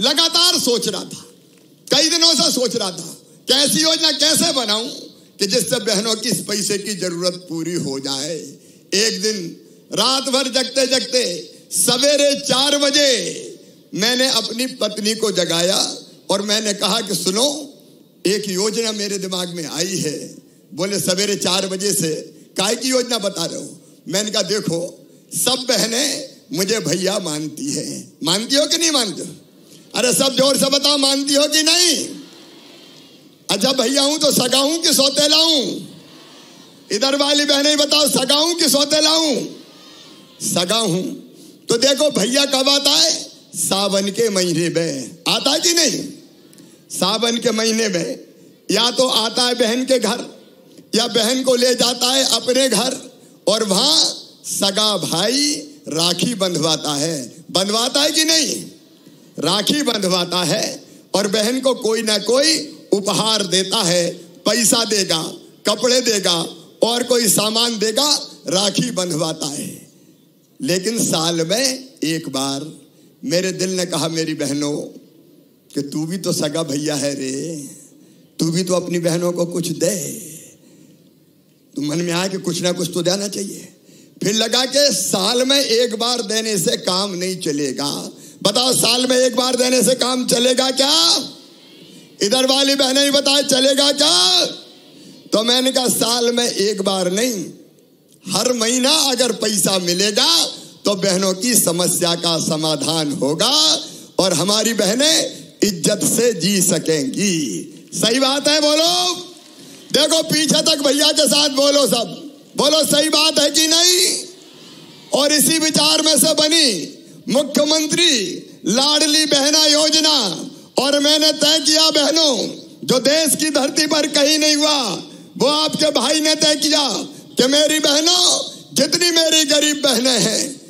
लगातार सोच रहा था। कई दिनों से सोच रहा था कैसी योजना कैसे बनाऊँ कि जिससे बहनों की इस पैसे की ज़रूरत पूरी हो जाए। एक दिन रात भर जगते जगते सवेरे चार बजे मैंने अपनी पत्नी को जगाया और मैंने कहा कि सुनो, एक योजना मेरे दिमाग में आई है। बोले, सवेरे चार बजे से काय की योजना बता रहे हो? मैंने कहा, देखो, सब बहनें मुझे भैया मानती है। मानती हो कि नहीं मानती हो? अरे सब ज़ोर से बताओ, मानती हो कि नहीं? अच्छा भैया हूँ तो सगा हूँ कि सौतेला हूँ इधर वाली बहनें बताओ सगा हूँ कि सौतेला हूँ सगा हूँ। तो देखो भैया कब आता है? सावन के महीने में। आता कि नहीं? सावन के महीने में। या तो आता है बहन के घर, या बहन को ले जाता है अपने घर, और वहाँ सगा भाई राखी बंधवाता है। बंधवाता है कि नहीं? राखी बंधवाता है और बहन को कोई ना कोई उपहार देता है, पैसा देगा, कपड़े देगा, और कोई सामान देगा, राखी बंधवाता है। लेकिन साल में एक बार मेरे दिल ने कहा, मेरी बहनों, कि तू भी तो सगा भैया है रे, तू भी तो अपनी बहनों को कुछ दे। तो मन में आया कि कुछ ना कुछ तो देना चाहिए। फिर लगा के साल में एक बार देने से काम नहीं चलेगा। बताओ, साल में एक बार देने से काम चलेगा क्या? इधर वाली बहने ही बताए, चलेगा क्या? तो मैंने कहा, साल में एक बार नहीं, हर महीना अगर पैसा मिलेगा तो बहनों की समस्या का समाधान होगा और हमारी बहनें इज़्ज़त से जी सकेंगी। सही बात है बोलो? देखो, पीछे तक भैया के साथ बोलो सब। बोलो, सही बात है कि नहीं? और इसी विचार में से बनी। मुख्यमंत्री, लाडली बहना योजना। और मैंने तय किया बहनों, जो देश की धरती पर कहीं नहीं हुआ, वो आपके भाई ने तय किया कि मेरी बहनों, जितनी मेरी गरीब बहनें हैं,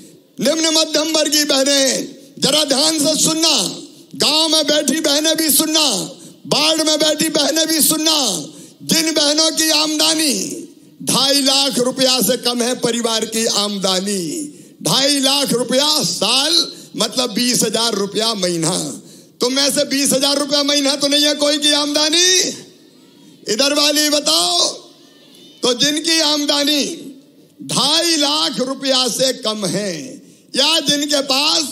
निम्न मध्यम वर्गीय बहनें, जरा ध्यान से सुनना। गाँव में बैठी बहनें भी सुनना, बाढ़ में बैठी बहनें भी सुनना। जिन बहनों की आमदनी ढाई लाख रुपया से कम है परिवार की आमदनी ढाई लाख रुपया साल मतलब बीस हज़ार रुपया महीना। तुम में से बीस हज़ार रुपया महीना तो नहीं है कोई की आमदनी? इधर वाली बताओ। तो जिनकी आमदनी ढाई लाख रुपया से कम है, या जिनके पास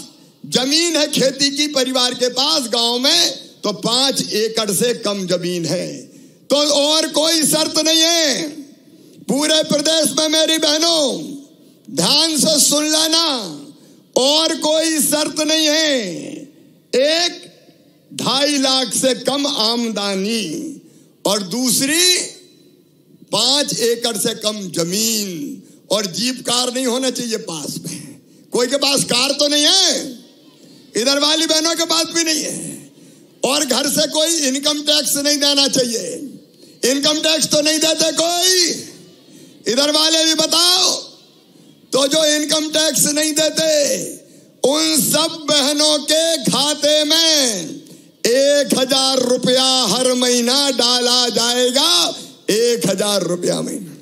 ज़मीन है खेती की, परिवार के पास गाँव में तो पाँच एकड़ से कम ज़मीन है। तो और कोई शर्त नहीं है। पूरे प्रदेश में मेरी बहनों ध्यान से सुन लेना। और कोई शर्त नहीं है। एक, ढाई लाख से कम आमदनी। और दूसरी, पाँच एकड़ से कम ज़मीन। और जीप कार नहीं होना चाहिए पास में। कोई के पास कार तो नहीं है। इधर वाली बहनों के पास भी नहीं है। और घर से कोई इनकम टैक्स नहीं देना चाहिए। इनकम टैक्स तो नहीं देते कोई। इधर वाले भी बताओ। तो जो इनकम टैक्स नहीं देते, उन सब बहनों के खाते में एक हज़ार रुपया हर महीना डाला जाएगा, एक हज़ार रुपया महीना।